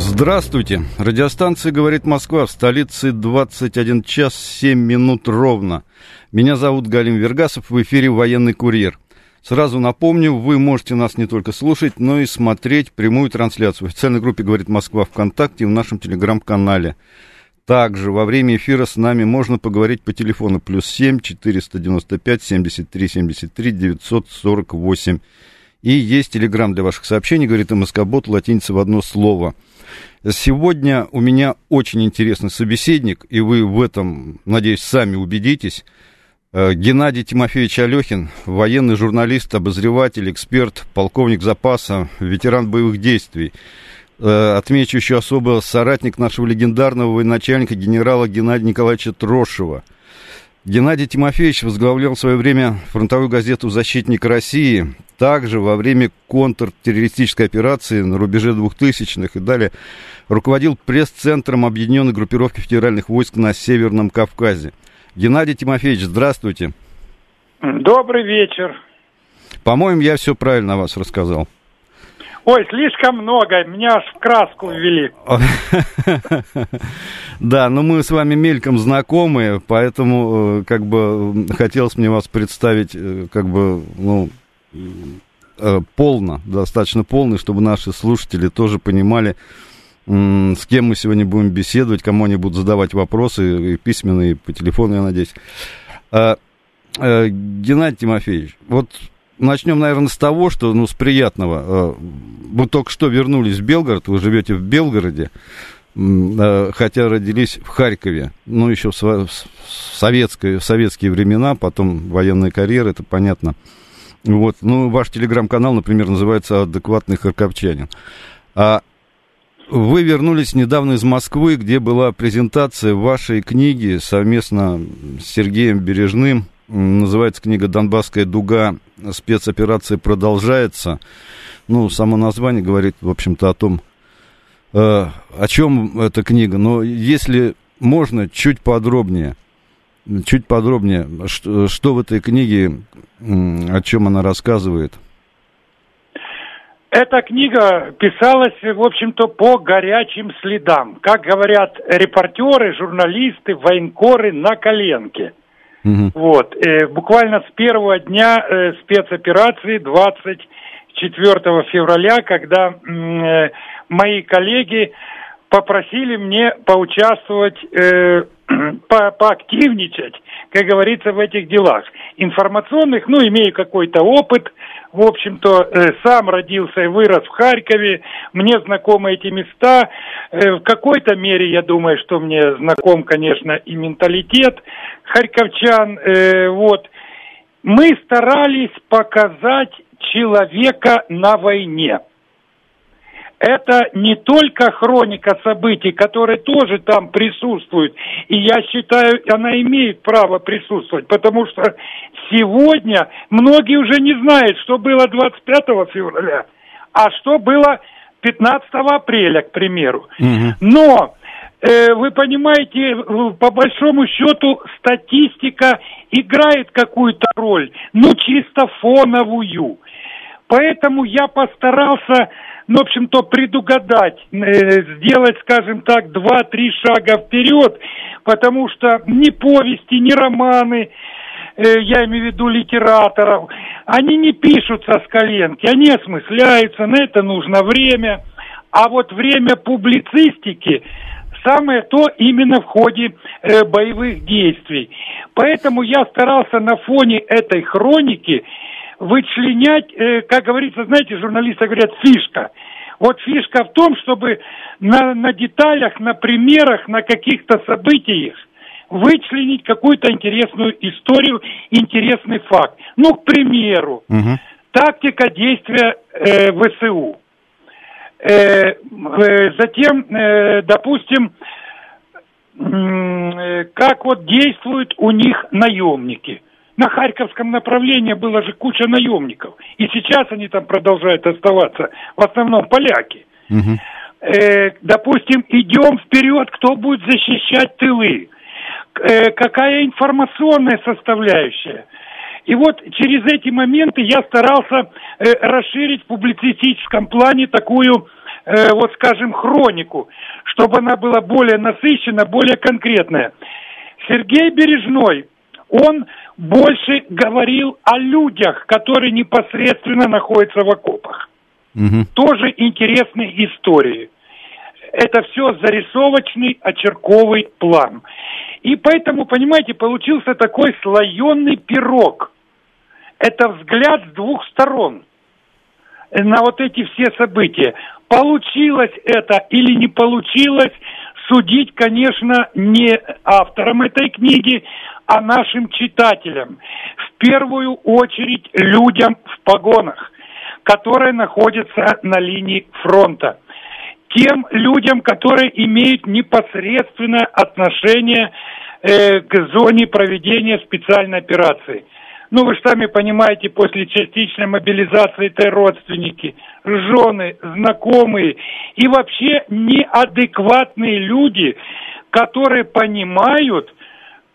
Здравствуйте. Радиостанция «Говорит Москва» в столице 21 час 7 минут ровно. Меня зовут Галим Вергасов, в эфире «Военный курьер». Сразу напомню, вы можете нас не только слушать, но и смотреть прямую трансляцию в официальной группе «Говорит Москва» ВКонтакте и в нашем телеграм-канале. Также во время эфира с нами можно поговорить по телефону плюс 7 495 73 73 948. И есть телеграм для ваших сообщений, говорит МСК-бот, латиница в одно слово. Сегодня у меня очень интересный собеседник, и вы в этом, надеюсь, сами убедитесь. Э, Геннадий Тимофеевич Алехин, военный журналист, обозреватель, эксперт, полковник запаса, ветеран боевых действий. Э, отмечу еще особо соратник нашего легендарного военачальника генерала Геннадия Николаевича Трошева. Геннадий Тимофеевич возглавлял в свое время фронтовую газету «Защитник России», также во время контртеррористической операции на рубеже 2000-х и далее руководил пресс-центром объединенной группировки федеральных войск на Северном Кавказе. Геннадий Тимофеевич, здравствуйте. Добрый вечер. По-моему, я все правильно о вас рассказал. Ой, слишком много, меня аж в краску ввели. Да, но мы с вами мельком знакомы, поэтому э, как бы хотелось мне вас представить э, как бы, ну, э, полно, достаточно полно, чтобы наши слушатели тоже понимали, с кем мы сегодня будем беседовать, кому они будут задавать вопросы, и письменные, и по телефону, я надеюсь. Геннадий Тимофеевич, вот начнем, наверное, с того, что, ну, с приятного. Вы только что вернулись в Белгород, вы живете в Белгороде, хотя родились в Харькове, ну, еще в, советское, в советские времена, потом военная карьера, это понятно. Вот, ну, ваш телеграм-канал, например, называется «Адекватный харьковчанин». А вы вернулись недавно из Москвы, где была презентация вашей книги совместно с Сергеем Бережным – Называется книга «Донбасская дуга. Спецоперация продолжается». Ну, само название говорит, в общем-то, о том, э, о чем эта книга. Но если можно, чуть подробнее, чуть подробнее, что, что в этой книге, о чем она рассказывает – эта книга писалась, в общем-то, по горячим следам. Как говорят репортеры, журналисты, военкоры на коленке. Угу. Вот. Э, буквально с первого дня э, спецоперации 24 февраля, когда э, мои коллеги попросили мне поучаствовать, э, по поактивничать, как говорится, в этих делах информационных. Ну, имею какой-то опыт, в общем-то, э, сам родился и вырос в Харькове, мне знакомы эти места. Э, в какой-то мере, я думаю, что мне знаком, конечно, и менталитет харьковчан. Э, вот. Мы старались показать человека на войне это не только хроника событий, которые тоже там присутствуют. И я считаю, она имеет право присутствовать, потому что сегодня многие уже не знают, что было 25 февраля, а что было 15 апреля, к примеру. Угу. Но э, вы понимаете, по большому счету статистика играет какую-то роль, но чисто фоновую. Поэтому я постарался ну, в общем-то, предугадать, э, сделать, скажем так, два-три шага вперед, потому что ни повести, ни романы, э, я имею в виду литераторов, они не пишутся с коленки, они осмысляются, на это нужно время, а вот время публицистики самое то именно в ходе э, боевых действий. Поэтому я старался на фоне этой хроники вычленять, э, как говорится, знаете, журналисты говорят, фишка. Вот фишка в том, чтобы на, на деталях, на примерах, на каких-то событиях вычленить какую-то интересную историю, интересный факт. Ну, к примеру, угу. тактика действия э, ВСУ. Э, э, затем, э, допустим, э, как вот действуют у них наемники. На Харьковском направлении было же куча наемников. И сейчас они там продолжают оставаться. В основном поляки. Угу. Э, допустим, идем вперед, кто будет защищать тылы. Э, какая информационная составляющая. И вот через эти моменты я старался э, расширить в публицистическом плане такую, э, вот скажем, хронику, чтобы она была более насыщена, более конкретная. Сергей Бережной, он больше говорил о людях, которые непосредственно находятся в окопах. Угу. Тоже интересные истории. Это все зарисовочный, очерковый план. И поэтому, понимаете, получился такой слоеный пирог – это взгляд с двух сторон на вот эти все события. Получилось это или не получилось, судить, конечно, не авторам этой книги, а нашим читателям. В первую очередь людям в погонах, которые находятся на линии фронта. Тем людям, которые имеют непосредственное отношение э, к зоне проведения специальной операции – ну, вы же сами понимаете, после частичной мобилизации это родственники, жены, знакомые и вообще неадекватные люди, которые понимают,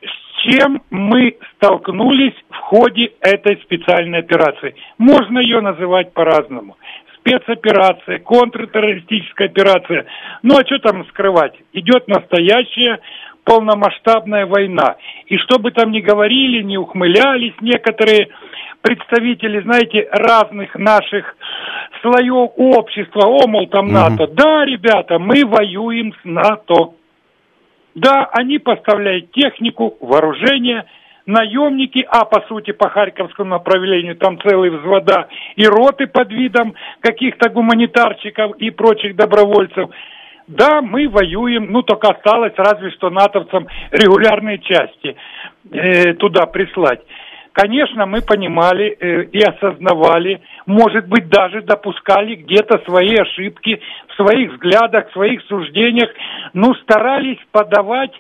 с чем мы столкнулись в ходе этой специальной операции. Можно ее называть по-разному. Спецоперация, контртеррористическая операция. Ну а что там скрывать? Идет настоящая полномасштабная война. И что бы там ни говорили, не ухмылялись некоторые представители, знаете, разных наших слоев общества, о, мол, там НАТО. Угу. Да, ребята, мы воюем с НАТО. Да, они поставляют технику, вооружение, наемники, а по сути по Харьковскому направлению там целые взвода и роты под видом каких-то гуманитарчиков и прочих добровольцев – да, мы воюем, ну только осталось разве что натовцам регулярные части э, туда прислать. Конечно, мы понимали э, и осознавали, может быть, даже допускали где-то свои ошибки в своих взглядах, в своих суждениях, но старались подавать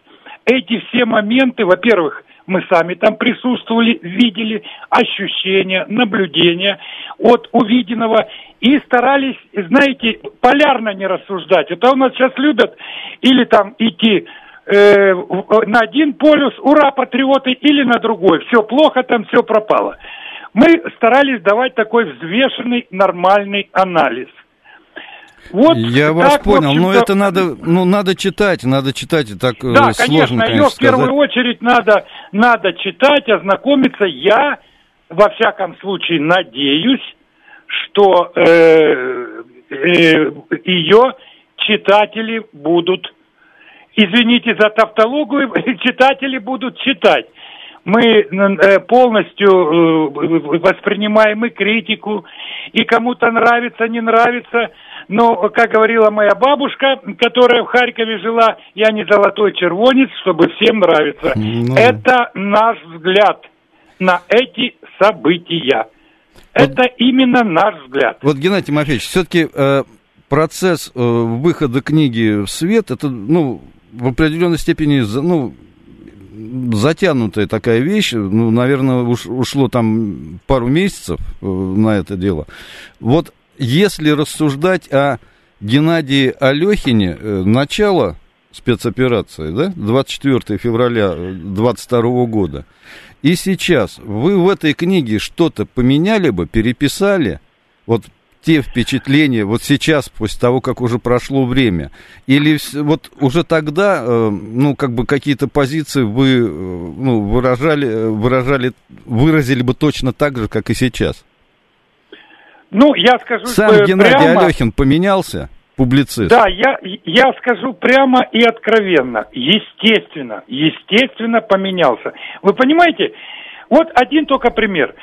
эти все моменты, во-первых, мы сами там присутствовали, видели ощущения, наблюдения от увиденного и старались, знаете, полярно не рассуждать. Это у нас сейчас любят или там идти э, на один полюс, ура, патриоты, или на другой. Все плохо, там все пропало. Мы старались давать такой взвешенный, нормальный анализ. Вот Я так, вас понял, но это надо, ну, надо читать, надо читать, и так э, да, сложно, конечно, ее в первую очередь надо, надо читать, ознакомиться. Я, во всяком случае, надеюсь, что э, э, ее читатели будут, извините за тавтологию, читатели будут читать. Мы э, полностью э, воспринимаем и критику, и кому-то нравится, не нравится. Но, как говорила моя бабушка, которая в Харькове жила, я не золотой червонец, чтобы всем нравиться. Ну... Это наш взгляд на эти события. Это именно наш взгляд. Вот, Геннадий Тимофеевич, все-таки э, процесс э, выхода книги в свет, это, ну, в определенной степени, ну, затянутая такая вещь, ну, наверное, уж, ушло там пару месяцев э, на это дело. Вот если рассуждать о Геннадии Алехине, э, начало спецоперации, да, 24 февраля 22 э, года, и сейчас вы в этой книге что-то поменяли бы, переписали, вот те впечатления вот сейчас, после того, как уже прошло время? Или вот уже тогда, э, ну, как бы какие-то позиции вы, ну, выражали, выражали, выразили бы точно так же, как и сейчас? Ну, я скажу Сам прямо... Геннадий Алехин поменялся? Публицист. Да, я, я скажу прямо и откровенно. Естественно, естественно поменялся. Вы понимаете, вот один только пример.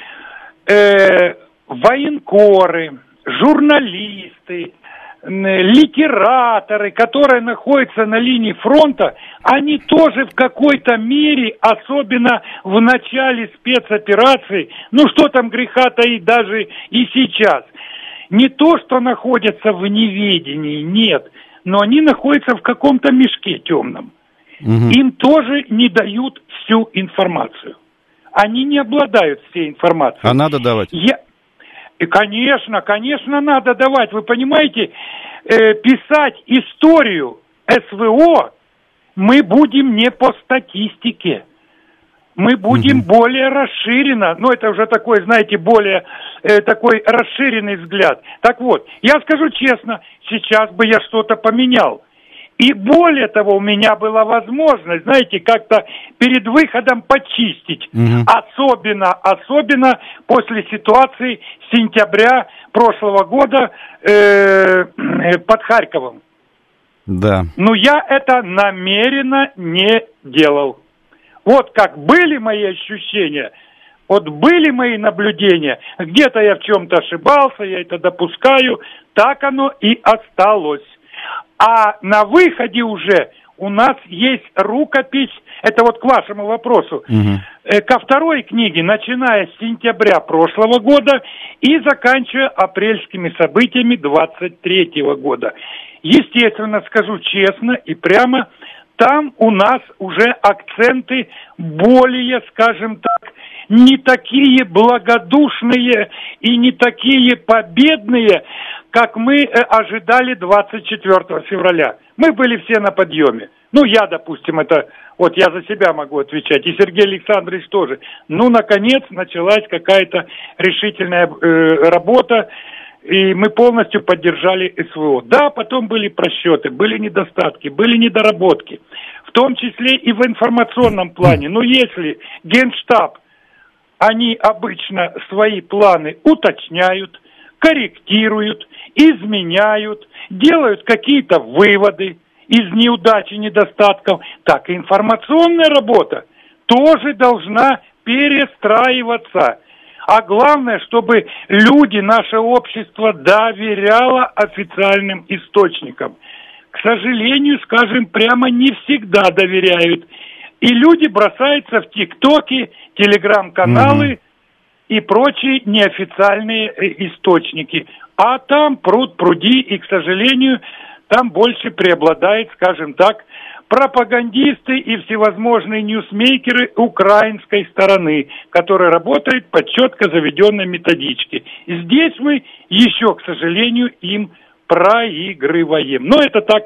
Э, военкоры, журналисты, литераторы, которые находятся на линии фронта, они тоже в какой-то мере, особенно в начале спецоперации, ну что там греха таить даже и сейчас, не то, что находятся в неведении, нет, но они находятся в каком-то мешке темном. Угу. Им тоже не дают всю информацию. Они не обладают всей информацией. А надо давать? Я... И, конечно, конечно, надо давать. Вы понимаете, э, писать историю СВО мы будем не по статистике. Мы будем угу. более расширенно, ну это уже такой, знаете, более э, такой расширенный взгляд. Так вот, я скажу честно, сейчас бы я что-то поменял. И более того, у меня была возможность, знаете, как-то перед выходом почистить. Угу. Особенно, особенно после ситуации сентября прошлого года э, под Харьковом. Да. Но я это намеренно не делал. Вот как были мои ощущения, вот были мои наблюдения, где-то я в чем-то ошибался, я это допускаю, так оно и осталось. А на выходе уже у нас есть рукопись, это вот к вашему вопросу, угу. ко второй книге, начиная с сентября прошлого года и заканчивая апрельскими событиями 23 года. Естественно, скажу честно и прямо, там у нас уже акценты более, скажем так, не такие благодушные и не такие победные, как мы э, ожидали 24 февраля. Мы были все на подъеме. Ну, я, допустим, это, вот я за себя могу отвечать, и Сергей Александрович тоже. Ну, наконец, началась какая-то решительная э, работа, и мы полностью поддержали СВО. Да, потом были просчеты, были недостатки, были недоработки, в том числе и в информационном плане. Но если Генштаб, они обычно свои планы уточняют, корректируют, изменяют, делают какие-то выводы из неудач и недостатков, так и информационная работа тоже должна перестраиваться. А главное, чтобы люди, наше общество доверяло официальным источникам. К сожалению, скажем прямо, не всегда доверяют. И люди бросаются в ТикТоки, телеграм-каналы угу. И прочие неофициальные источники а там пруд пруди, и, к сожалению, там больше преобладает, скажем так, пропагандисты и всевозможные ньюсмейкеры украинской стороны, которые работают по четко заведенной методичке. Здесь мы еще, к сожалению, им проигрываем. Но это так,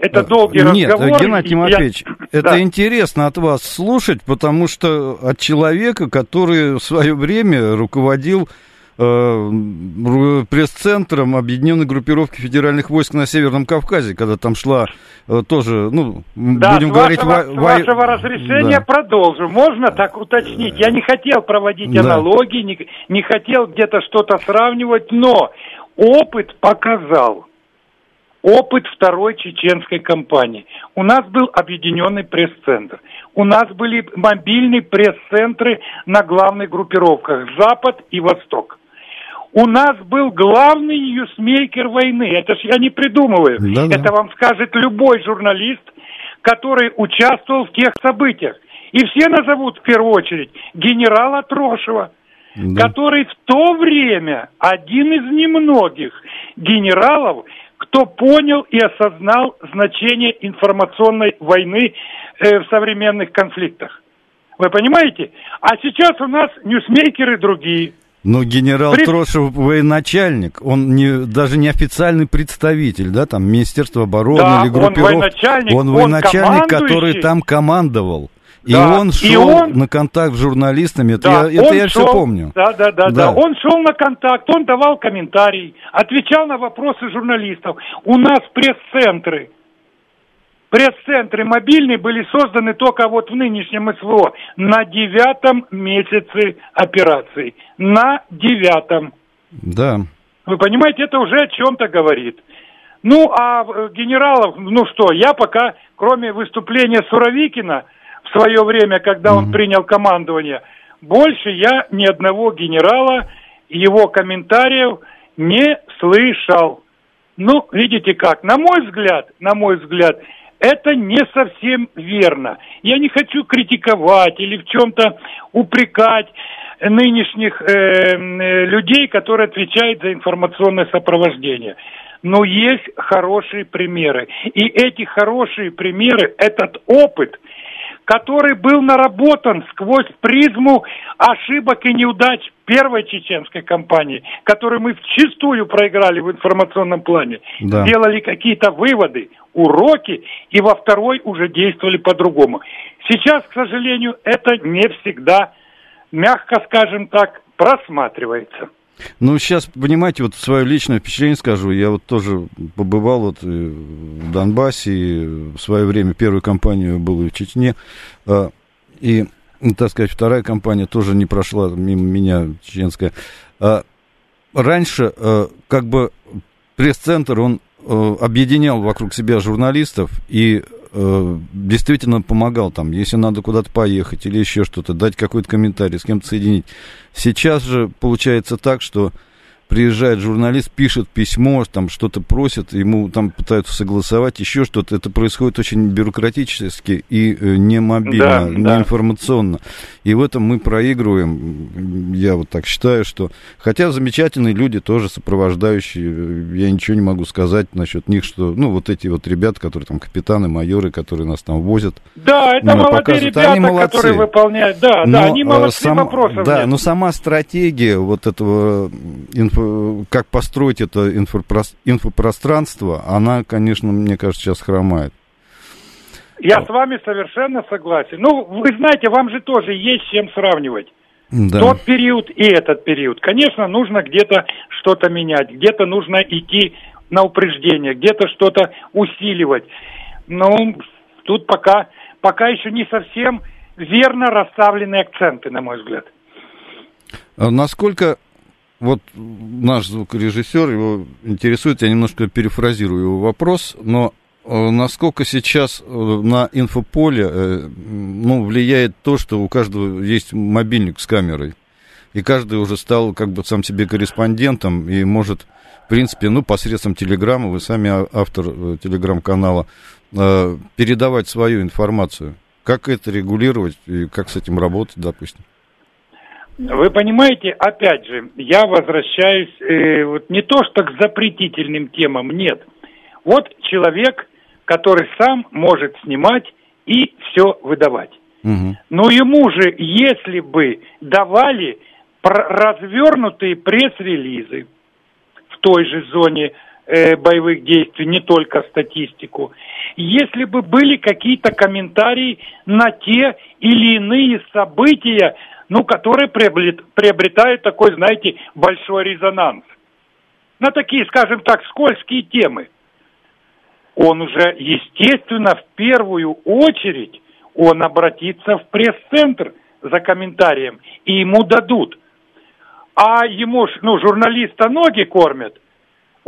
это долгий Нет, разговор. Геннадий Тимофеевич, я... это да. интересно от вас слушать, потому что от человека, который в свое время руководил Э, пресс-центром объединенной группировки федеральных войск на Северном Кавказе, когда там шла э, тоже, ну, да, будем говорить... Вашего, во... вашего разрешения да. продолжу. Можно так уточнить? Я не хотел проводить да. аналогии, не, не хотел где-то что-то сравнивать, но опыт показал, опыт второй чеченской кампании. У нас был объединенный пресс-центр. У нас были мобильные пресс-центры на главных группировках Запад и Восток. У нас был главный ньюсмейкер войны. Это ж я не придумываю. Да-да. Это вам скажет любой журналист, который участвовал в тех событиях. И все назовут в первую очередь генерала Трошева, да. который в то время один из немногих генералов, кто понял и осознал значение информационной войны э, в современных конфликтах. Вы понимаете? А сейчас у нас ньюсмейкеры другие – но генерал При... Трошев военачальник, он не, даже не официальный представитель, да, там, Министерства обороны да, или группировки. он военачальник, он военачальник, он который там командовал. И да, он шел и он... на контакт с журналистами, это да, я, это я шел, все помню. Да, да, да, да, да. Он шел на контакт, он давал комментарии, отвечал на вопросы журналистов. У нас пресс-центры, Пресс-центры мобильные были созданы только вот в нынешнем СВО на девятом месяце операции. На девятом. Да. Вы понимаете, это уже о чем-то говорит. Ну, а э, генералов, ну что, я пока, кроме выступления Суровикина в свое время, когда он принял командование, больше я ни одного генерала, его комментариев не слышал. Ну, видите как, на мой взгляд, на мой взгляд, это не совсем верно. Я не хочу критиковать или в чем-то упрекать нынешних э, людей, которые отвечают за информационное сопровождение. Но есть хорошие примеры. И эти хорошие примеры, этот опыт, который был наработан сквозь призму ошибок и неудач первой чеченской кампании, которую мы вчистую проиграли в информационном плане, да. сделали какие-то выводы, уроки, и во второй уже действовали по-другому. Сейчас, к сожалению, это не всегда, мягко скажем так, просматривается. Ну, сейчас, понимаете, вот свое личное впечатление скажу. Я вот тоже побывал вот в Донбассе, и в свое время первую кампанию был в Чечне. А, и, ну, так сказать, вторая кампания тоже не прошла мимо меня, чеченская. А, раньше, а, как бы, пресс-центр, он объединял вокруг себя журналистов, и э, действительно помогал там, если надо куда-то поехать или еще что-то, дать какой-то комментарий, с кем-то соединить. Сейчас же получается так, что приезжает журналист, пишет письмо, там что-то просит, ему там пытаются согласовать, еще что-то. Это происходит очень бюрократически и э, не мобильно, да, не да. информационно. И в этом мы проигрываем, я вот так считаю, что... Хотя замечательные люди тоже сопровождающие, я ничего не могу сказать насчет них, что, ну, вот эти вот ребята, которые там капитаны, майоры, которые нас там возят. Да, это молодые ребята, они молодцы. которые выполняют, да, но, да, они молодцы, сам, вопросов Да, нет. но сама стратегия вот этого инф как построить это инфопространство, она, конечно, мне кажется, сейчас хромает. Я с вами совершенно согласен. Ну, вы знаете, вам же тоже есть чем сравнивать. Да. Тот период и этот период. Конечно, нужно где-то что-то менять, где-то нужно идти на упреждение, где-то что-то усиливать. Но тут пока, пока еще не совсем верно расставлены акценты, на мой взгляд. А насколько вот наш звукорежиссер, его интересует, я немножко перефразирую его вопрос, но э, насколько сейчас э, на инфополе э, ну, влияет то, что у каждого есть мобильник с камерой, и каждый уже стал как бы сам себе корреспондентом и может, в принципе, ну, посредством телеграмма, вы сами автор телеграм-канала, передавать свою информацию. Как это регулировать и как с этим работать, допустим? Вы понимаете, опять же, я возвращаюсь э, вот не то что к запретительным темам, нет. Вот человек, который сам может снимать и все выдавать. Угу. Но ему же, если бы давали развернутые пресс-релизы в той же зоне э, боевых действий, не только статистику, если бы были какие-то комментарии на те или иные события, ну, которые приобретают такой, знаете, большой резонанс. На такие, скажем так, скользкие темы. Он уже, естественно, в первую очередь, он обратится в пресс-центр за комментарием, и ему дадут. А ему, ну, журналиста ноги кормят,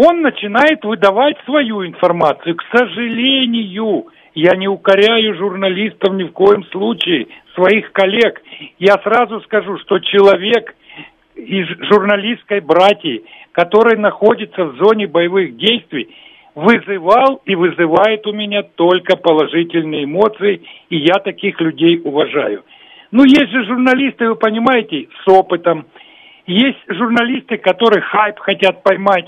он начинает выдавать свою информацию. К сожалению, я не укоряю журналистов ни в коем случае, своих коллег. Я сразу скажу, что человек из журналистской братьи, который находится в зоне боевых действий, вызывал и вызывает у меня только положительные эмоции, и я таких людей уважаю. Ну, есть же журналисты, вы понимаете, с опытом. Есть журналисты, которые хайп хотят поймать.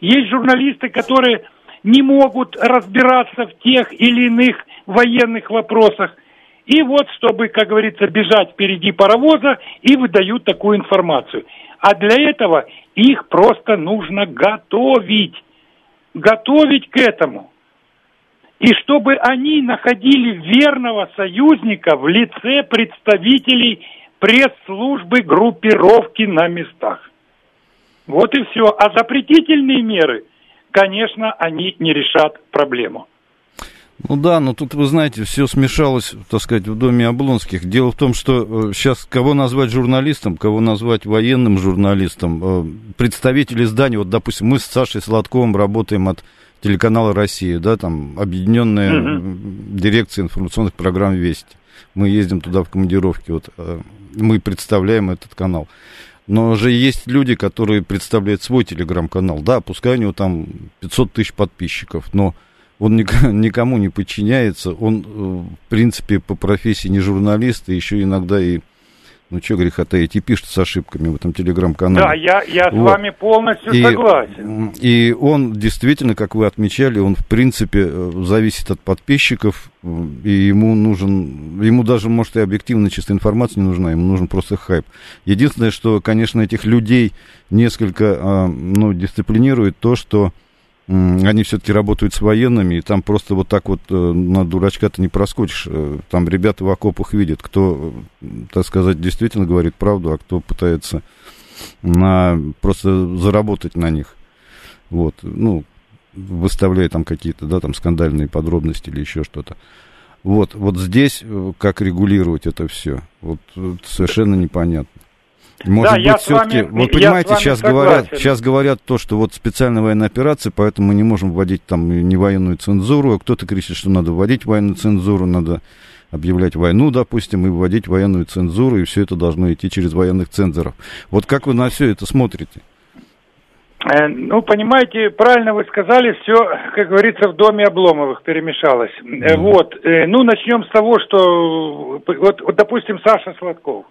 Есть журналисты, которые не могут разбираться в тех или иных военных вопросах. И вот, чтобы, как говорится, бежать впереди паровоза, и выдают такую информацию. А для этого их просто нужно готовить. Готовить к этому. И чтобы они находили верного союзника в лице представителей пресс-службы группировки на местах. Вот и все. А запретительные меры – конечно, они не решат проблему. Ну да, но тут, вы знаете, все смешалось, так сказать, в доме Облонских. Дело в том, что сейчас э, кого назвать журналистом, кого назвать военным журналистом, э, представители издания, вот, допустим, мы с Сашей Сладковым работаем от телеканала «Россия», да, там, объединенная mm-hmm. дирекция информационных программ «Вести». Мы ездим туда в командировки, вот, э, мы представляем этот канал. Но же есть люди, которые представляют свой телеграм-канал. Да, пускай у него там 500 тысяч подписчиков, но он никому не подчиняется. Он, э, в принципе, по профессии не журналист, и еще иногда и Ну, что греха таить, и пишет с ошибками в этом телеграм-канале. Да, я, я с вот. вами полностью и, согласен. И он действительно, как вы отмечали, он, в принципе, э, зависит от подписчиков, и ему нужен, ему даже, может, и объективно чистая информация не нужна, ему нужен просто хайп. Единственное, что, конечно, этих людей несколько, а, ну, дисциплинирует то, что они все-таки работают с военными, и там просто вот так вот э, на дурачка ты не проскочишь. Э, там ребята в окопах видят, кто, так сказать, действительно говорит правду, а кто пытается на, просто заработать на них. Вот, ну, выставляя там какие-то, да, там скандальные подробности или еще что-то. Вот, вот здесь э, как регулировать это все, вот совершенно непонятно. Может да, быть, все-таки, вот понимаете, сейчас согласен. говорят, сейчас говорят то, что вот специальная военная операция, поэтому мы не можем вводить там не военную цензуру, а кто-то кричит, что надо вводить военную цензуру, надо объявлять войну, допустим, и вводить военную цензуру, и все это должно идти через военных цензоров. Вот как вы на все это смотрите? Э, ну, понимаете, правильно вы сказали, все, как говорится, в доме Обломовых перемешалось. Mm. Вот, э, ну, начнем с того, что, вот, вот допустим, Саша Сладков.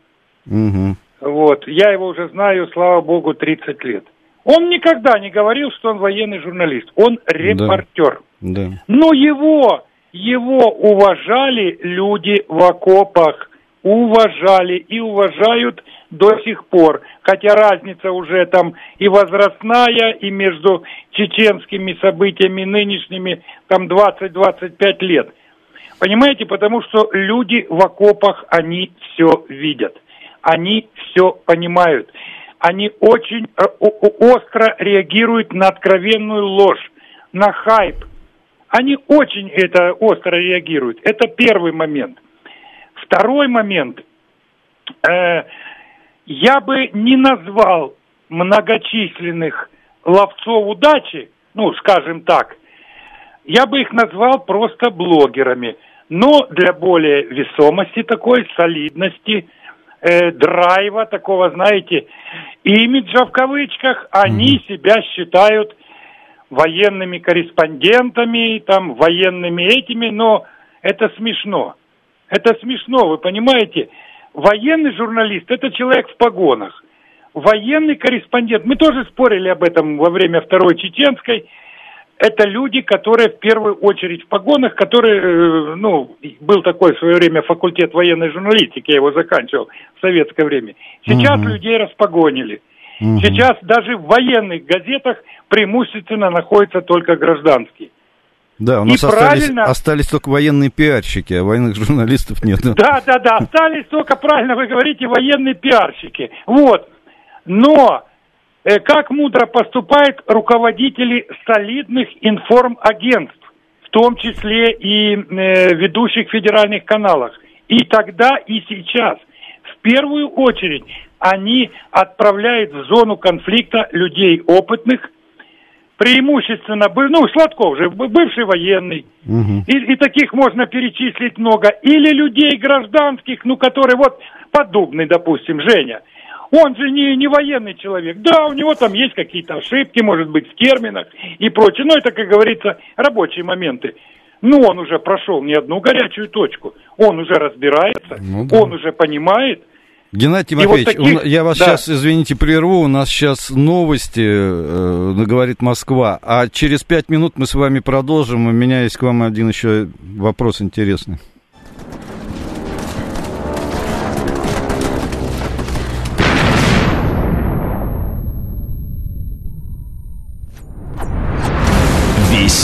Mm-hmm. Вот, я его уже знаю, слава богу, 30 лет. Он никогда не говорил, что он военный журналист. Он репортер. Да. да. Но его, его уважали люди в окопах. Уважали и уважают до сих пор. Хотя разница уже там и возрастная, и между чеченскими событиями нынешними там 20-25 лет. Понимаете, потому что люди в окопах, они все видят они все понимают. Они очень э, остро реагируют на откровенную ложь, на хайп. Они очень это остро реагируют. Это первый момент. Второй момент. Э, я бы не назвал многочисленных ловцов удачи, ну, скажем так, я бы их назвал просто блогерами. Но для более весомости такой, солидности – э, драйва, такого, знаете, имиджа в кавычках, они mm-hmm. себя считают военными корреспондентами, там, военными этими, но это смешно. Это смешно, вы понимаете? Военный журналист – это человек в погонах. Военный корреспондент, мы тоже спорили об этом во время Второй Чеченской – это люди, которые в первую очередь в погонах, которые, э, ну, был такой в свое время факультет военной журналистики, я его заканчивал в советское время. Сейчас угу. людей распогонили. Угу. Сейчас даже в военных газетах преимущественно находятся только гражданские. Да, у нас остались, правильно... остались только военные пиарщики, а военных журналистов нет. Да, да, да, остались только, правильно вы говорите, военные пиарщики. Вот. Но как мудро поступают руководители солидных информагентств, в том числе и э, ведущих федеральных каналах. И тогда, и сейчас. В первую очередь они отправляют в зону конфликта людей опытных, преимущественно, ну, Сладков же, бывший военный, угу. и, и таких можно перечислить много, или людей гражданских, ну, которые вот, подобный, допустим, Женя – он же не, не военный человек. Да, у него там есть какие-то ошибки, может быть, в терминах и прочее. Но это, как говорится, рабочие моменты. Ну, он уже прошел не одну горячую точку. Он уже разбирается, ну, да. он уже понимает. Геннадий Тимофеевич, вот таких... я вас да. сейчас, извините, прерву, у нас сейчас новости, э, говорит Москва, а через пять минут мы с вами продолжим, у меня есть к вам один еще вопрос интересный.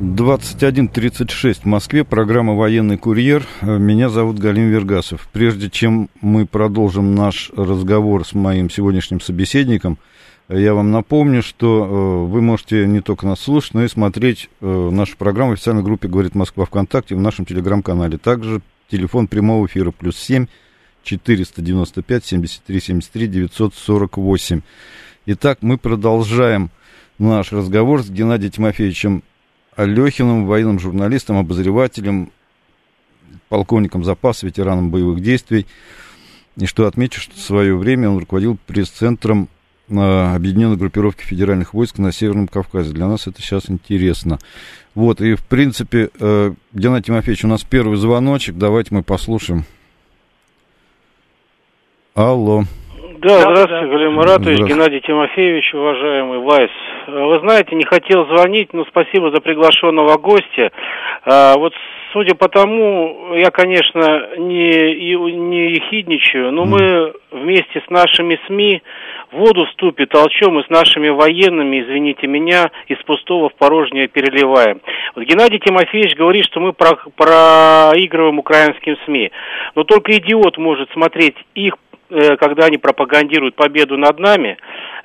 21.36 в Москве, программа «Военный курьер». Меня зовут Галим Вергасов. Прежде чем мы продолжим наш разговор с моим сегодняшним собеседником, я вам напомню, что э, вы можете не только нас слушать, но и смотреть э, нашу программу в официальной группе «Говорит Москва» ВКонтакте в нашем телеграм-канале. Также телефон прямого эфира плюс 7 495 73 73 948. Итак, мы продолжаем наш разговор с Геннадием Тимофеевичем Алехиным, военным журналистом, обозревателем, полковником запаса, ветераном боевых действий. И что отмечу, что в свое время он руководил пресс-центром э, объединенной группировки федеральных войск на Северном Кавказе. Для нас это сейчас интересно. Вот, и в принципе, э, Геннадий Тимофеевич, у нас первый звоночек, давайте мы послушаем. Алло. Да, здравствуйте, Галина Маратович, Геннадий Тимофеевич, уважаемый Вайс. Вы знаете, не хотел звонить, но спасибо за приглашенного гостя. А, вот судя по тому, я, конечно, не, не ехидничаю, но мы вместе с нашими СМИ в воду вступит толчем и с нашими военными, извините меня, из пустого в порожнее переливаем. Вот Геннадий Тимофеевич говорит, что мы про, проигрываем украинским СМИ. Но только идиот может смотреть их когда они пропагандируют победу над нами,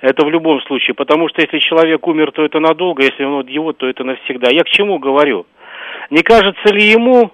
это в любом случае, потому что если человек умер, то это надолго, если он идиот, то это навсегда. Я к чему говорю? Не кажется ли ему,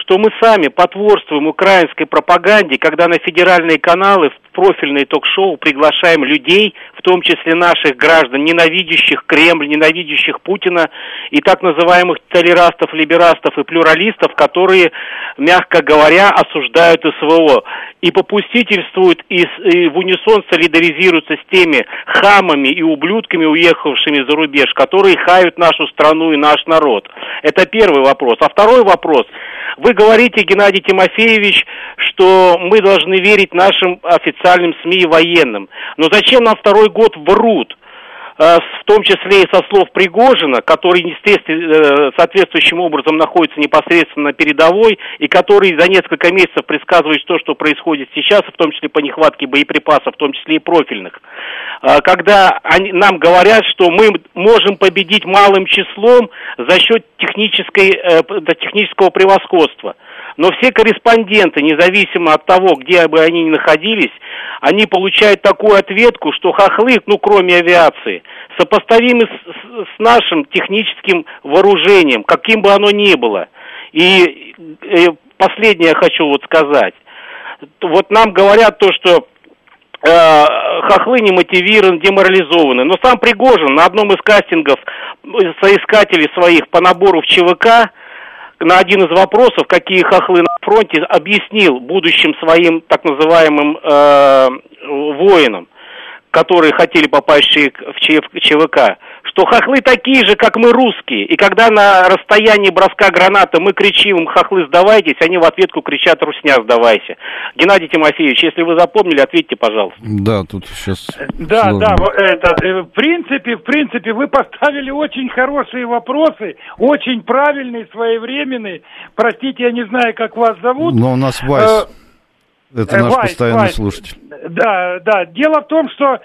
что мы сами потворствуем украинской пропаганде, когда на федеральные каналы, в профильные ток-шоу приглашаем людей, в том числе наших граждан, ненавидящих Кремль, ненавидящих Путина и так называемых толерастов, либерастов и плюралистов, которые, мягко говоря, осуждают СВО и попустительствуют и, в унисон солидаризируются с теми хамами и ублюдками, уехавшими за рубеж, которые хают нашу страну и наш народ. Это первый вопрос. А второй вопрос. Вы говорите, Геннадий Тимофеевич, что мы должны верить нашим официальным СМИ и военным. Но зачем нам второй год врут? Э, в том числе и со слов Пригожина, который, естественно, э, соответствующим образом находится непосредственно на передовой, и который за несколько месяцев предсказывает то, что происходит сейчас, в том числе по нехватке боеприпасов, в том числе и профильных. Э, когда они, нам говорят, что мы можем победить малым числом за счет технической, технического превосходства. Но все корреспонденты, независимо от того, где бы они ни находились, они получают такую ответку, что хохлы, ну кроме авиации, сопоставимы с, с, нашим техническим вооружением, каким бы оно ни было. И, и последнее хочу вот сказать. Вот нам говорят то, что э, хохлы не мотивированы, деморализованы. Но сам Пригожин на одном из кастингов соискателей своих по набору в ЧВК на один из вопросов, какие хохлы на фронте, объяснил будущим своим так называемым э, воинам, которые хотели попасть в ЧВК, что хохлы такие же, как мы русские. И когда на расстоянии броска граната мы кричим им «хохлы, сдавайтесь», они в ответку кричат «русня, сдавайся». Геннадий Тимофеевич, если вы запомнили, ответьте, пожалуйста. Да, тут сейчас Да, сложно. да, это, э, в принципе, в принципе, вы поставили очень хорошие вопросы, очень правильные, своевременные. Простите, я не знаю, как вас зовут. Но у нас Вайс. Э, это наш Вайс, постоянный Вайс. слушатель. Да, да. Дело в том, что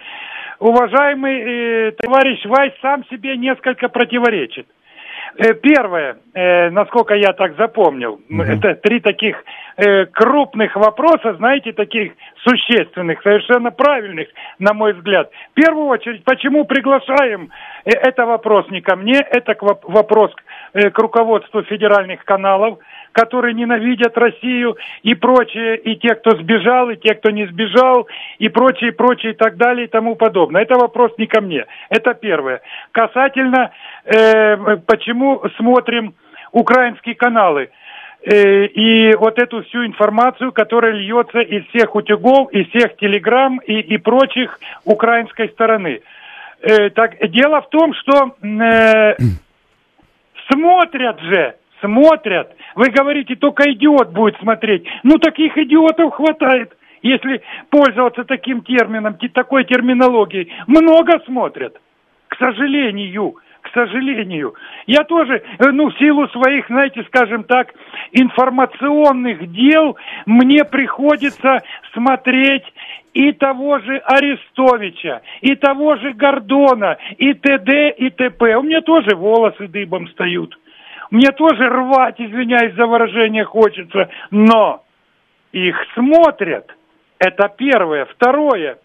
уважаемый э, товарищ Вайс сам себе несколько противоречит. Э, первое, э, насколько я так запомнил, угу. это три таких э, крупных вопроса, знаете, таких существенных, совершенно правильных, на мой взгляд. В первую очередь, почему приглашаем, э, это вопрос не ко мне, это к, вопрос к, э, к руководству федеральных каналов – которые ненавидят Россию и прочее, и те, кто сбежал, и те, кто не сбежал, и прочее, прочее, и так далее, и тому подобное. Это вопрос не ко мне. Это первое. Касательно, э, почему смотрим украинские каналы э, и вот эту всю информацию, которая льется из всех утюгов, из всех телеграмм и, и прочих украинской стороны. Э, так, дело в том, что э, смотрят же смотрят. Вы говорите, только идиот будет смотреть. Ну, таких идиотов хватает, если пользоваться таким термином, такой терминологией. Много смотрят, к сожалению к сожалению. Я тоже, э, ну, в силу своих, знаете, скажем так, информационных дел, мне приходится смотреть и того же Арестовича, и того же Гордона, и т.д., и т.п. У меня тоже волосы дыбом встают. Мне тоже рвать, извиняюсь за выражение, хочется, но их смотрят. Это первое. Второе.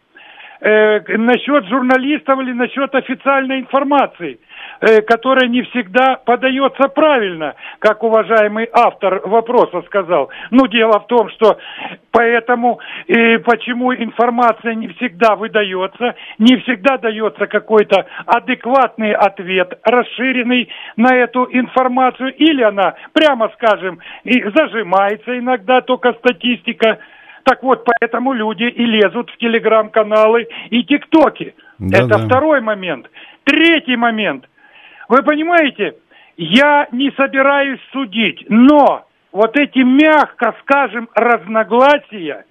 Э, насчет журналистов или насчет официальной информации. Э, которая не всегда подается правильно, как уважаемый автор вопроса сказал. Ну, дело в том, что поэтому и почему информация не всегда выдается, не всегда дается какой-то адекватный ответ, расширенный на эту информацию, или она, прямо скажем, и зажимается иногда только статистика. Так вот, поэтому люди и лезут в телеграм-каналы и тиктоки. Да, Это да. второй момент. Третий момент. Вы понимаете, я не собираюсь судить, но вот эти, мягко скажем, разногласия,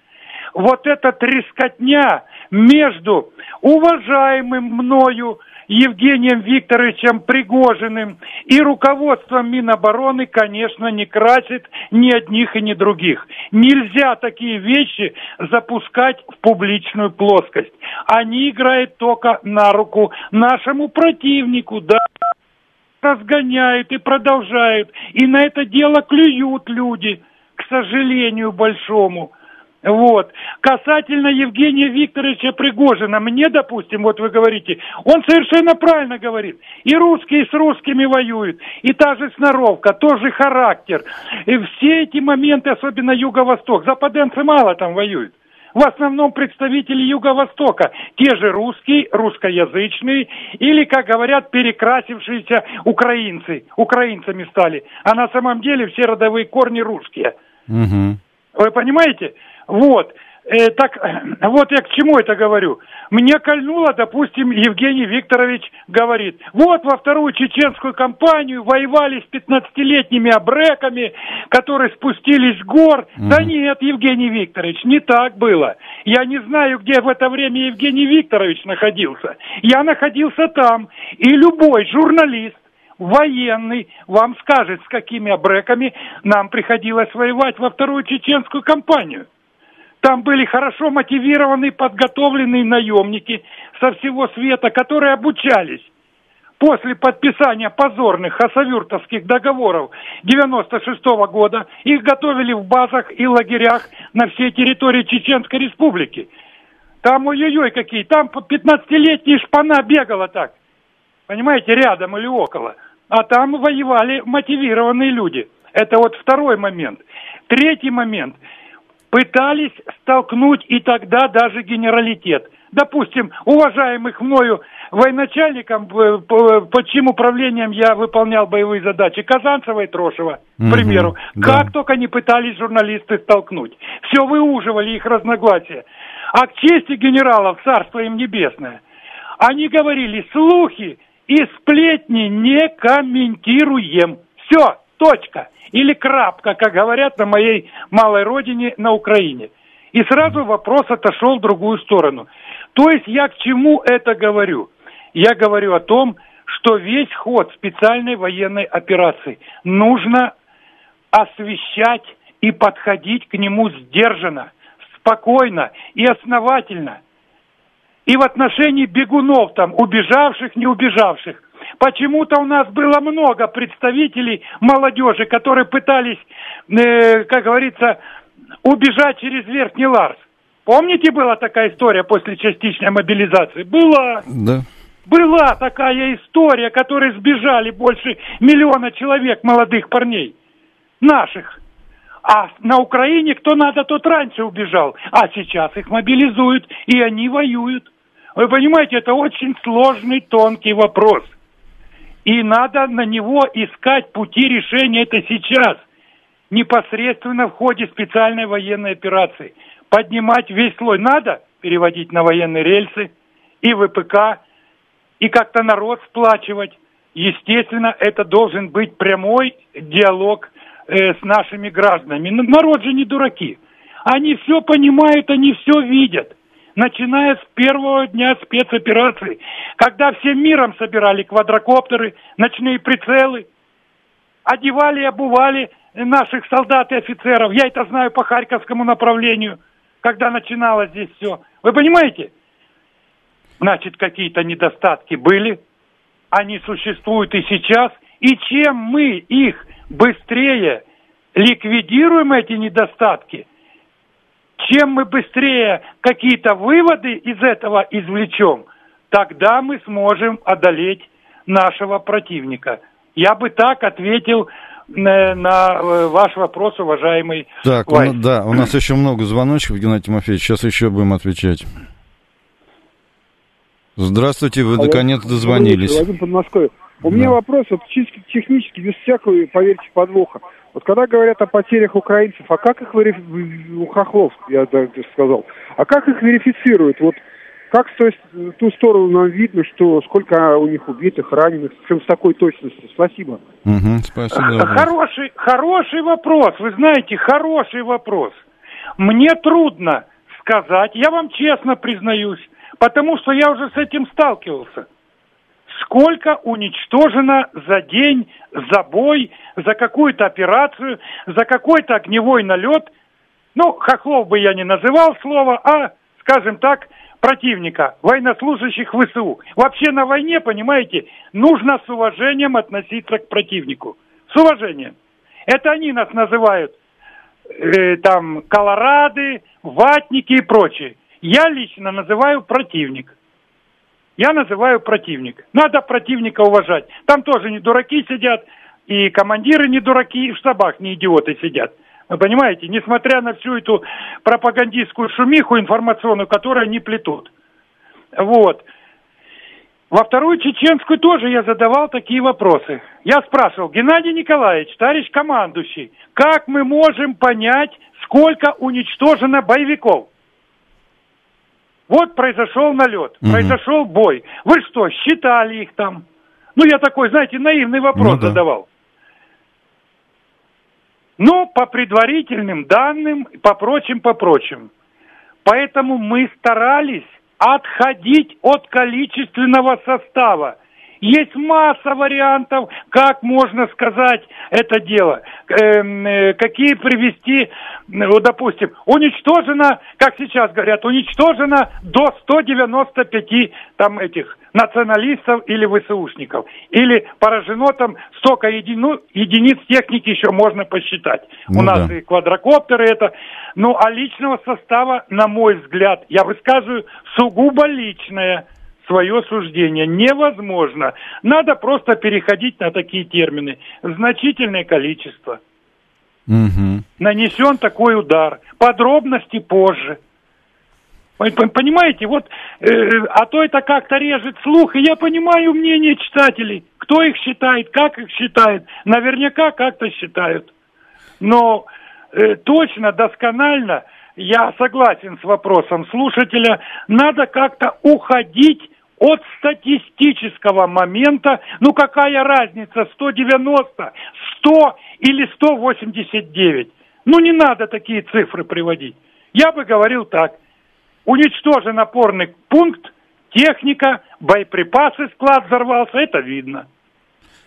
вот эта трескотня между уважаемым мною Евгением Викторовичем Пригожиным и руководством Минобороны, конечно, не красит ни одних и ни других. Нельзя такие вещи запускать в публичную плоскость. Они играют только на руку нашему противнику, да, разгоняют и продолжают. И на это дело клюют люди, к сожалению большому. Вот. Касательно Евгения Викторовича Пригожина, мне, допустим, вот вы говорите, он совершенно правильно говорит. И русские с русскими воюют, и та же сноровка, тоже характер. И все эти моменты, особенно Юго-Восток, западенцы мало там воюют. В основном представители Юго-Востока, те же русские, русскоязычные, или, как говорят, перекрасившиеся украинцы, украинцами стали. А на самом деле все родовые корни русские. Угу. Вы понимаете? Вот. Э, так, вот я к чему это говорю. Мне кольнуло, допустим, Евгений Викторович говорит, вот во вторую чеченскую кампанию воевали с 15-летними обреками, которые спустились с гор. Mm. Да нет, Евгений Викторович, не так было. Я не знаю, где в это время Евгений Викторович находился. Я находился там. И любой журналист, военный вам скажет, с какими обреками нам приходилось воевать во вторую чеченскую кампанию. Там были хорошо мотивированные, подготовленные наемники со всего света, которые обучались после подписания позорных хасавюртовских договоров 96 -го года. Их готовили в базах и лагерях на всей территории Чеченской Республики. Там, ой-ой-ой, какие, там 15-летняя шпана бегала так, понимаете, рядом или около. А там воевали мотивированные люди. Это вот второй момент. Третий момент – пытались столкнуть и тогда даже генералитет. Допустим, уважаемых мною военачальникам, э, под чьим управлением я выполнял боевые задачи, Казанцева и Трошева, к примеру, да. как только не пытались журналисты столкнуть. Все выуживали их разногласия. А к чести генералов, царство им небесное, они говорили, слухи и сплетни не комментируем. Все, точка или крапка, как говорят на моей малой родине на Украине. И сразу вопрос отошел в другую сторону. То есть я к чему это говорю? Я говорю о том, что весь ход специальной военной операции нужно освещать и подходить к нему сдержанно, спокойно и основательно. И в отношении бегунов там, убежавших, не убежавших, Почему-то у нас было много представителей молодежи, которые пытались, э, как говорится, убежать через Верхний Ларс. Помните, была такая история после частичной мобилизации? Была. Да. Была такая история, которые сбежали больше миллиона человек, молодых парней. Наших. А на Украине кто надо, тот раньше убежал. А сейчас их мобилизуют, и они воюют. Вы понимаете, это очень сложный, тонкий вопрос – и надо на него искать пути решения это сейчас, непосредственно в ходе специальной военной операции. Поднимать весь слой надо, переводить на военные рельсы и ВПК, и как-то народ сплачивать. Естественно, это должен быть прямой диалог э, с нашими гражданами. Народ же не дураки. Они все понимают, они все видят начиная с первого дня спецоперации, когда всем миром собирали квадрокоптеры, ночные прицелы, одевали и обували наших солдат и офицеров. Я это знаю по Харьковскому направлению, когда начиналось здесь все. Вы понимаете? Значит, какие-то недостатки были, они существуют и сейчас. И чем мы их быстрее ликвидируем, эти недостатки, чем мы быстрее какие-то выводы из этого извлечем, тогда мы сможем одолеть нашего противника. Я бы так ответил на, на э, ваш вопрос, уважаемый Так, Вайс. Он, да, у нас еще много звоночков, Геннадий Тимофеевич, сейчас еще будем отвечать. Здравствуйте, вы наконец дозвонились. Владимир Подмосковье. У да. меня вопрос, вот чисто технически, без всякого, поверьте, подвоха. Вот когда говорят о потерях украинцев, а как их вериф... у хохлов, я даже сказал, а как их верифицируют? Вот как с той, ту сторону нам видно, что сколько у них убитых, раненых, причем с такой точностью? Спасибо. Угу, спасибо. Хороший, хороший вопрос, вы знаете, хороший вопрос. Мне трудно сказать, я вам честно признаюсь, потому что я уже с этим сталкивался сколько уничтожено за день, за бой, за какую-то операцию, за какой-то огневой налет. Ну, хохлов бы я не называл слово, а, скажем так, противника, военнослужащих ВСУ. Вообще на войне, понимаете, нужно с уважением относиться к противнику. С уважением. Это они нас называют э, там колорады, ватники и прочее. Я лично называю противник я называю противник. Надо противника уважать. Там тоже не дураки сидят, и командиры не дураки, и в штабах не идиоты сидят. Вы понимаете, несмотря на всю эту пропагандистскую шумиху информационную, которую они плетут. Вот. Во вторую чеченскую тоже я задавал такие вопросы. Я спрашивал, Геннадий Николаевич, товарищ командующий, как мы можем понять, сколько уничтожено боевиков? Вот произошел налет, угу. произошел бой. Вы что, считали их там? Ну, я такой, знаете, наивный вопрос ну, да. задавал. Ну, по предварительным данным, по прочим, по прочим. Поэтому мы старались отходить от количественного состава. Есть масса вариантов, как можно сказать это дело. Эм, э, какие привести, ну, допустим, уничтожено, как сейчас говорят, уничтожено до 195 там этих националистов или ВСУшников. Или поражено там столько еди... ну, единиц техники еще можно посчитать. Ну, У нас да. и квадрокоптеры это. Ну, а личного состава, на мой взгляд, я высказываю сугубо личное – свое суждение. Невозможно. Надо просто переходить на такие термины. Значительное количество. Угу. Нанесен такой удар. Подробности позже. Понимаете, вот, э, а то это как-то режет слух, и я понимаю мнение читателей, кто их считает, как их считает, наверняка как-то считают. Но э, точно, досконально, я согласен с вопросом слушателя, надо как-то уходить от статистического момента, ну какая разница, 190, 100 или 189. Ну не надо такие цифры приводить. Я бы говорил так. Уничтожен опорный пункт, техника, боеприпасы, склад взорвался, это видно.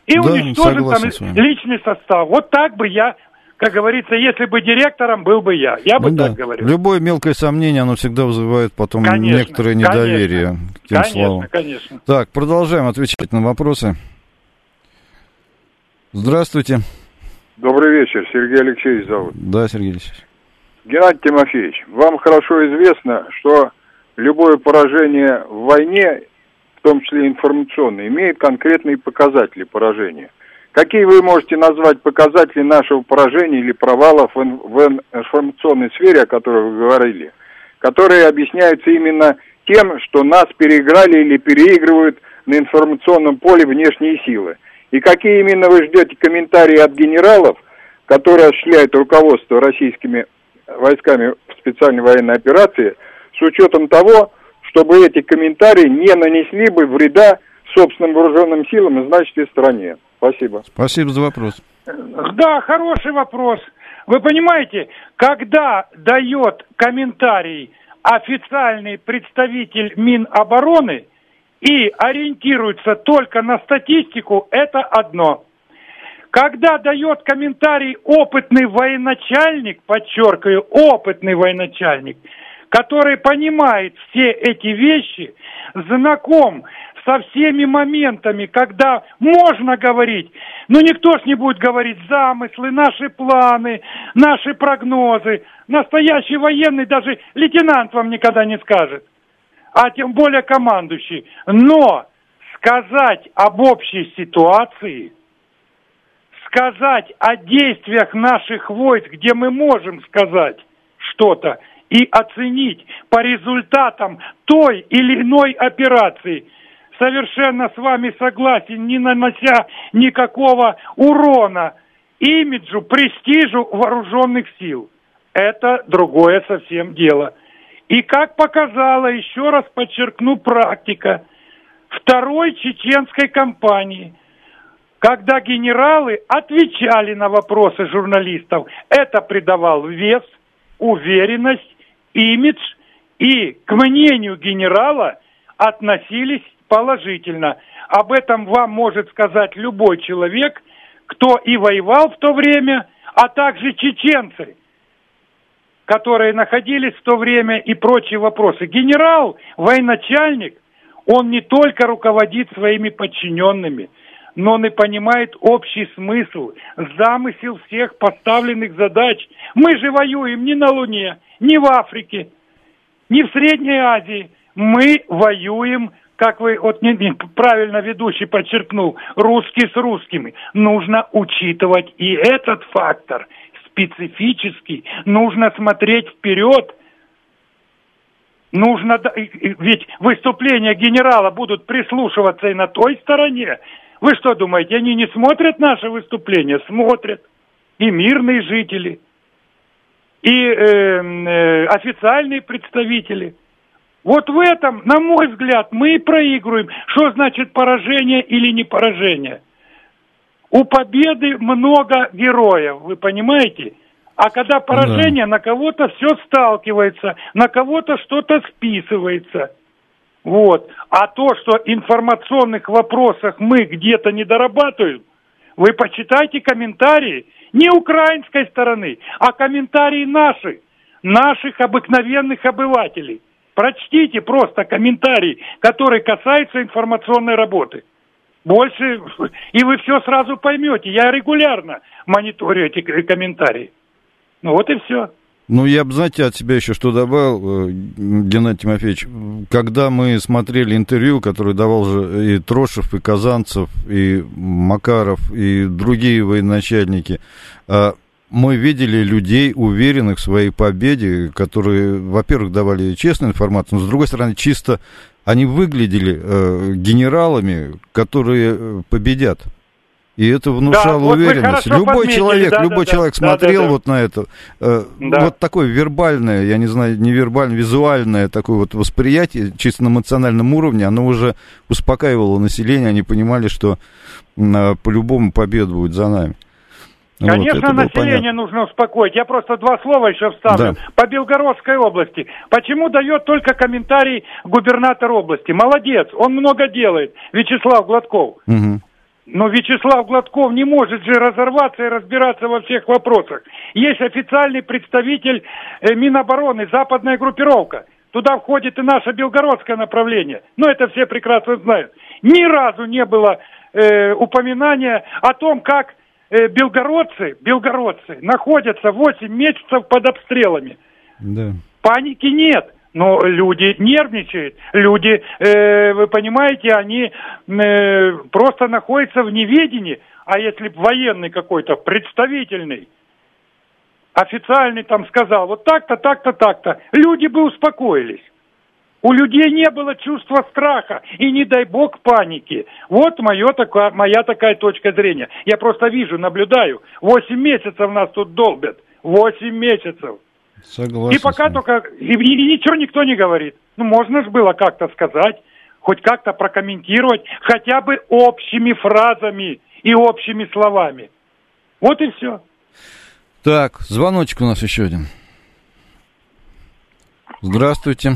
И да, уничтожен там личный состав. Вот так бы я как говорится, если бы директором был бы я. Я бы ну, так да. говорил. Любое мелкое сомнение, оно всегда вызывает потом конечно, некоторое недоверие конечно, к тем конечно, словам. Конечно. Так, продолжаем отвечать на вопросы. Здравствуйте. Добрый вечер, Сергей Алексеевич зовут. Да, Сергей Алексеевич. Геннадий Тимофеевич, вам хорошо известно, что любое поражение в войне, в том числе информационное, имеет конкретные показатели поражения – Какие вы можете назвать показатели нашего поражения или провалов в, информационной сфере, о которой вы говорили, которые объясняются именно тем, что нас переиграли или переигрывают на информационном поле внешние силы? И какие именно вы ждете комментарии от генералов, которые осуществляют руководство российскими войсками в специальной военной операции, с учетом того, чтобы эти комментарии не нанесли бы вреда собственным вооруженным силам и значит стране? Спасибо. Спасибо за вопрос. Да, хороший вопрос. Вы понимаете, когда дает комментарий официальный представитель Минобороны и ориентируется только на статистику, это одно. Когда дает комментарий опытный военачальник, подчеркиваю, опытный военачальник, который понимает все эти вещи, знаком со всеми моментами, когда можно говорить, но никто ж не будет говорить замыслы, наши планы, наши прогнозы. Настоящий военный даже лейтенант вам никогда не скажет, а тем более командующий. Но сказать об общей ситуации, сказать о действиях наших войск, где мы можем сказать что-то, и оценить по результатам той или иной операции. Совершенно с вами согласен, не нанося никакого урона имиджу, престижу вооруженных сил. Это другое совсем дело. И как показала, еще раз подчеркну, практика второй чеченской кампании, когда генералы отвечали на вопросы журналистов, это придавал вес, уверенность имидж и к мнению генерала относились положительно. Об этом вам может сказать любой человек, кто и воевал в то время, а также чеченцы, которые находились в то время и прочие вопросы. Генерал, военачальник, он не только руководит своими подчиненными, но он и понимает общий смысл, замысел всех поставленных задач. Мы же воюем не на Луне, ни в Африке, ни в Средней Азии. Мы воюем, как вы вот не, не, правильно ведущий подчеркнул, русский с русскими. Нужно учитывать и этот фактор специфический. Нужно смотреть вперед. Нужно, ведь выступления генерала будут прислушиваться и на той стороне. Вы что думаете, они не смотрят наши выступления? Смотрят. И мирные жители – и э, э, официальные представители. Вот в этом, на мой взгляд, мы и проигрываем. Что значит поражение или не поражение? У победы много героев, вы понимаете? А когда поражение, да. на кого-то все сталкивается, на кого-то что-то списывается. Вот. А то, что информационных вопросах мы где-то не дорабатываем, вы почитайте комментарии не украинской стороны, а комментарии наши, наших обыкновенных обывателей. Прочтите просто комментарии, которые касаются информационной работы. Больше, и вы все сразу поймете. Я регулярно мониторю эти комментарии. Ну вот и все. Ну, я бы, знаете, от себя еще что добавил, э, Геннадий Тимофеевич. Когда мы смотрели интервью, которое давал же и Трошев, и Казанцев, и Макаров, и другие военачальники, а, мы видели людей, уверенных в своей победе, которые, во-первых, давали честную информацию, но, с другой стороны, чисто они выглядели э, генералами, которые э, победят. И это внушало да, уверенность. Вот любой подметили, человек, да, любой да, человек да, смотрел да, да, вот на это. Э, да. Вот такое вербальное, я не знаю, невербальное, визуальное такое вот восприятие, чисто на эмоциональном уровне, оно уже успокаивало население, они понимали, что э, по-любому победа будет за нами. Конечно, вот, население нужно успокоить. Я просто два слова еще вставлю. Да. По Белгородской области. Почему дает только комментарий губернатор области? Молодец, он много делает. Вячеслав Гладков. Угу. Но Вячеслав Гладков не может же разорваться и разбираться во всех вопросах. Есть официальный представитель э, Минобороны, западная группировка. Туда входит и наше белгородское направление. Но это все прекрасно знают. Ни разу не было э, упоминания о том, как э, белгородцы, белгородцы находятся 8 месяцев под обстрелами. Да. Паники нет. Но люди нервничают, люди, э, вы понимаете, они э, просто находятся в неведении. А если военный какой-то, представительный, официальный там сказал, вот так-то, так-то, так-то, люди бы успокоились. У людей не было чувства страха и, не дай бог, паники. Вот мое такое, моя такая точка зрения. Я просто вижу, наблюдаю. Восемь месяцев нас тут долбят. Восемь месяцев. Согласен. И пока только... И, и, и ничего никто не говорит. Ну, можно же было как-то сказать, хоть как-то прокомментировать, хотя бы общими фразами и общими словами. Вот и все. Так, звоночек у нас еще один. Здравствуйте.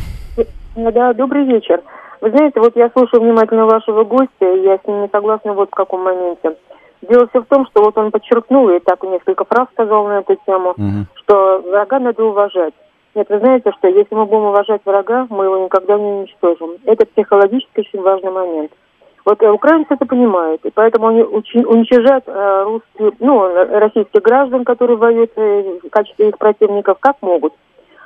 Да, добрый вечер. Вы знаете, вот я слушаю внимательно вашего гостя, и я с ним не согласна вот в каком моменте. Дело все в том, что вот он подчеркнул, и так несколько фраз сказал на эту тему, угу. что врага надо уважать. Нет, вы знаете, что если мы будем уважать врага, мы его никогда не уничтожим. Это психологически очень важный момент. Вот э, украинцы это понимают, и поэтому они уничтожают э, русские, ну, российских граждан, которые воюют э, в качестве их противников, как могут.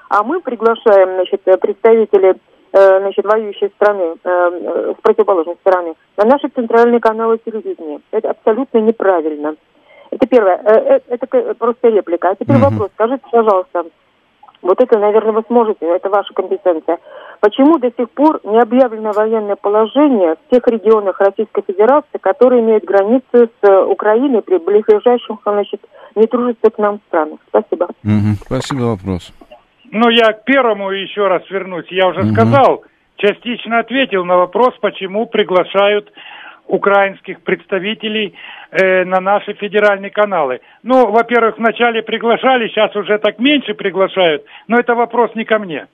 А мы приглашаем, значит, представителей э, значит, воюющей страны, э, с противоположной стороны, на наши центральные каналы телевидения. Это абсолютно неправильно. Это первое. Это просто реплика. А теперь вопрос. Скажите, пожалуйста, вот это, наверное, вы сможете, это ваша компетенция. Почему до сих пор не объявлено военное положение в тех регионах Российской Федерации, которые имеют границы с э, Украиной при близлежащих, значит, недружественных к нам странах? Спасибо. Угу, спасибо, вопрос. Ну, я к первому еще раз вернусь. Я уже угу. сказал, частично ответил на вопрос, почему приглашают украинских представителей э, на наши федеральные каналы. Ну, во-первых, вначале приглашали, сейчас уже так меньше приглашают, но это вопрос не ко мне.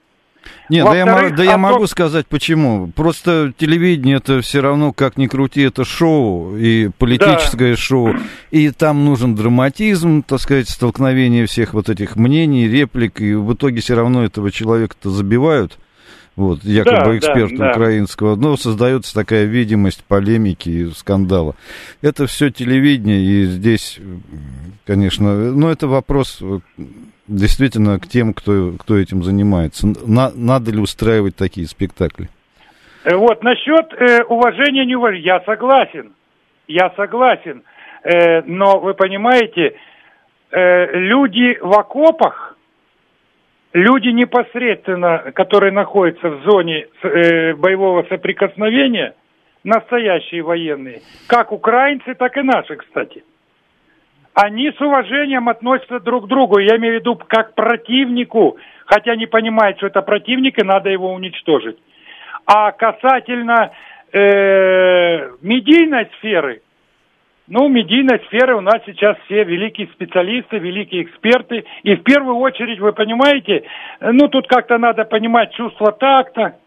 Нет, да я, да я могу сказать почему. Просто телевидение это все равно, как ни крути, это шоу и политическое да. шоу. И там нужен драматизм, так сказать, столкновение всех вот этих мнений, реплик. И в итоге все равно этого человека-то забивают вот, якобы да, эксперт да, украинского, но создается такая видимость полемики и скандала. Это все телевидение, и здесь, конечно, ну, это вопрос э, действительно к тем, кто, кто этим занимается. На, надо ли устраивать такие спектакли? Э, вот, насчет э, уважения, неуважения, я согласен, я согласен, э, но вы понимаете, э, люди в окопах, люди непосредственно, которые находятся в зоне э, боевого соприкосновения, настоящие военные, как украинцы, так и наши, кстати, они с уважением относятся друг к другу. Я имею в виду как противнику, хотя не понимают, что это противник и надо его уничтожить. А касательно э, медийной сферы, ну, медийной сферы у нас сейчас все великие специалисты, великие эксперты. И в первую очередь, вы понимаете, ну, тут как-то надо понимать чувство такта,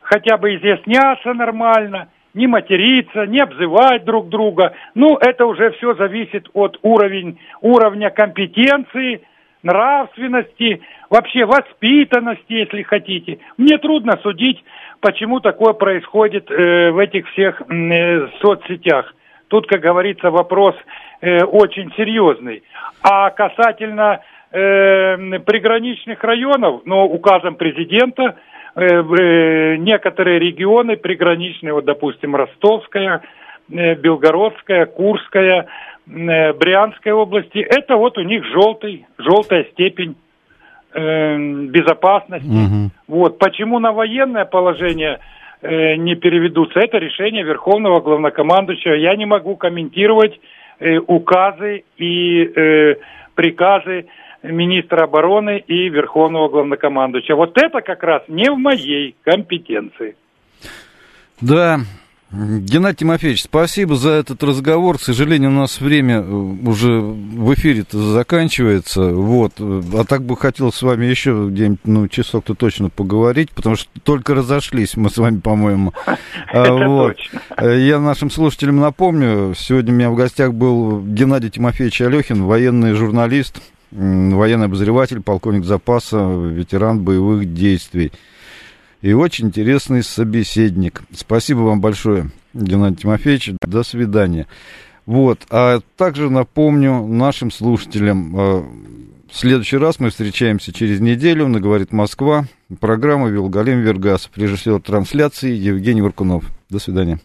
хотя бы изъясняться нормально, не материться, не обзывать друг друга. Ну, это уже все зависит от уровень, уровня компетенции, нравственности, вообще воспитанности, если хотите. Мне трудно судить, почему такое происходит э, в этих всех э, соцсетях. Тут, как говорится, вопрос э, очень серьезный. А касательно э, приграничных районов, ну, указом президента, некоторые регионы приграничные, вот, допустим, Ростовская, э, Белгородская, Курская, э, Брянская области, это вот у них желтый, желтая степень э, безопасности. Угу. Вот. Почему на военное положение Э, не переведутся. Это решение Верховного Главнокомандующего. Я не могу комментировать э, указы и э, приказы министра обороны и Верховного Главнокомандующего. Вот это как раз не в моей компетенции. Да, Геннадий Тимофеевич, спасибо за этот разговор. К сожалению, у нас время э, уже в эфире заканчивается. Вот. А так бы хотел с вами еще где-нибудь ну, часок-то точно поговорить, потому что только разошлись мы с вами, по-моему. Это вот. Э, я нашим слушателям напомню, сегодня у меня в гостях был Геннадий Тимофеевич Алехин, военный журналист, военный обозреватель, полковник запаса, ветеран боевых действий и очень интересный собеседник. Спасибо вам большое, Геннадий Тимофеевич. До свидания. Вот, а также напомню нашим слушателям, э, в следующий раз мы встречаемся через неделю на «Говорит Москва». Программа вел Галим Вергасов, режиссер трансляции Евгений Варкунов. До свидания.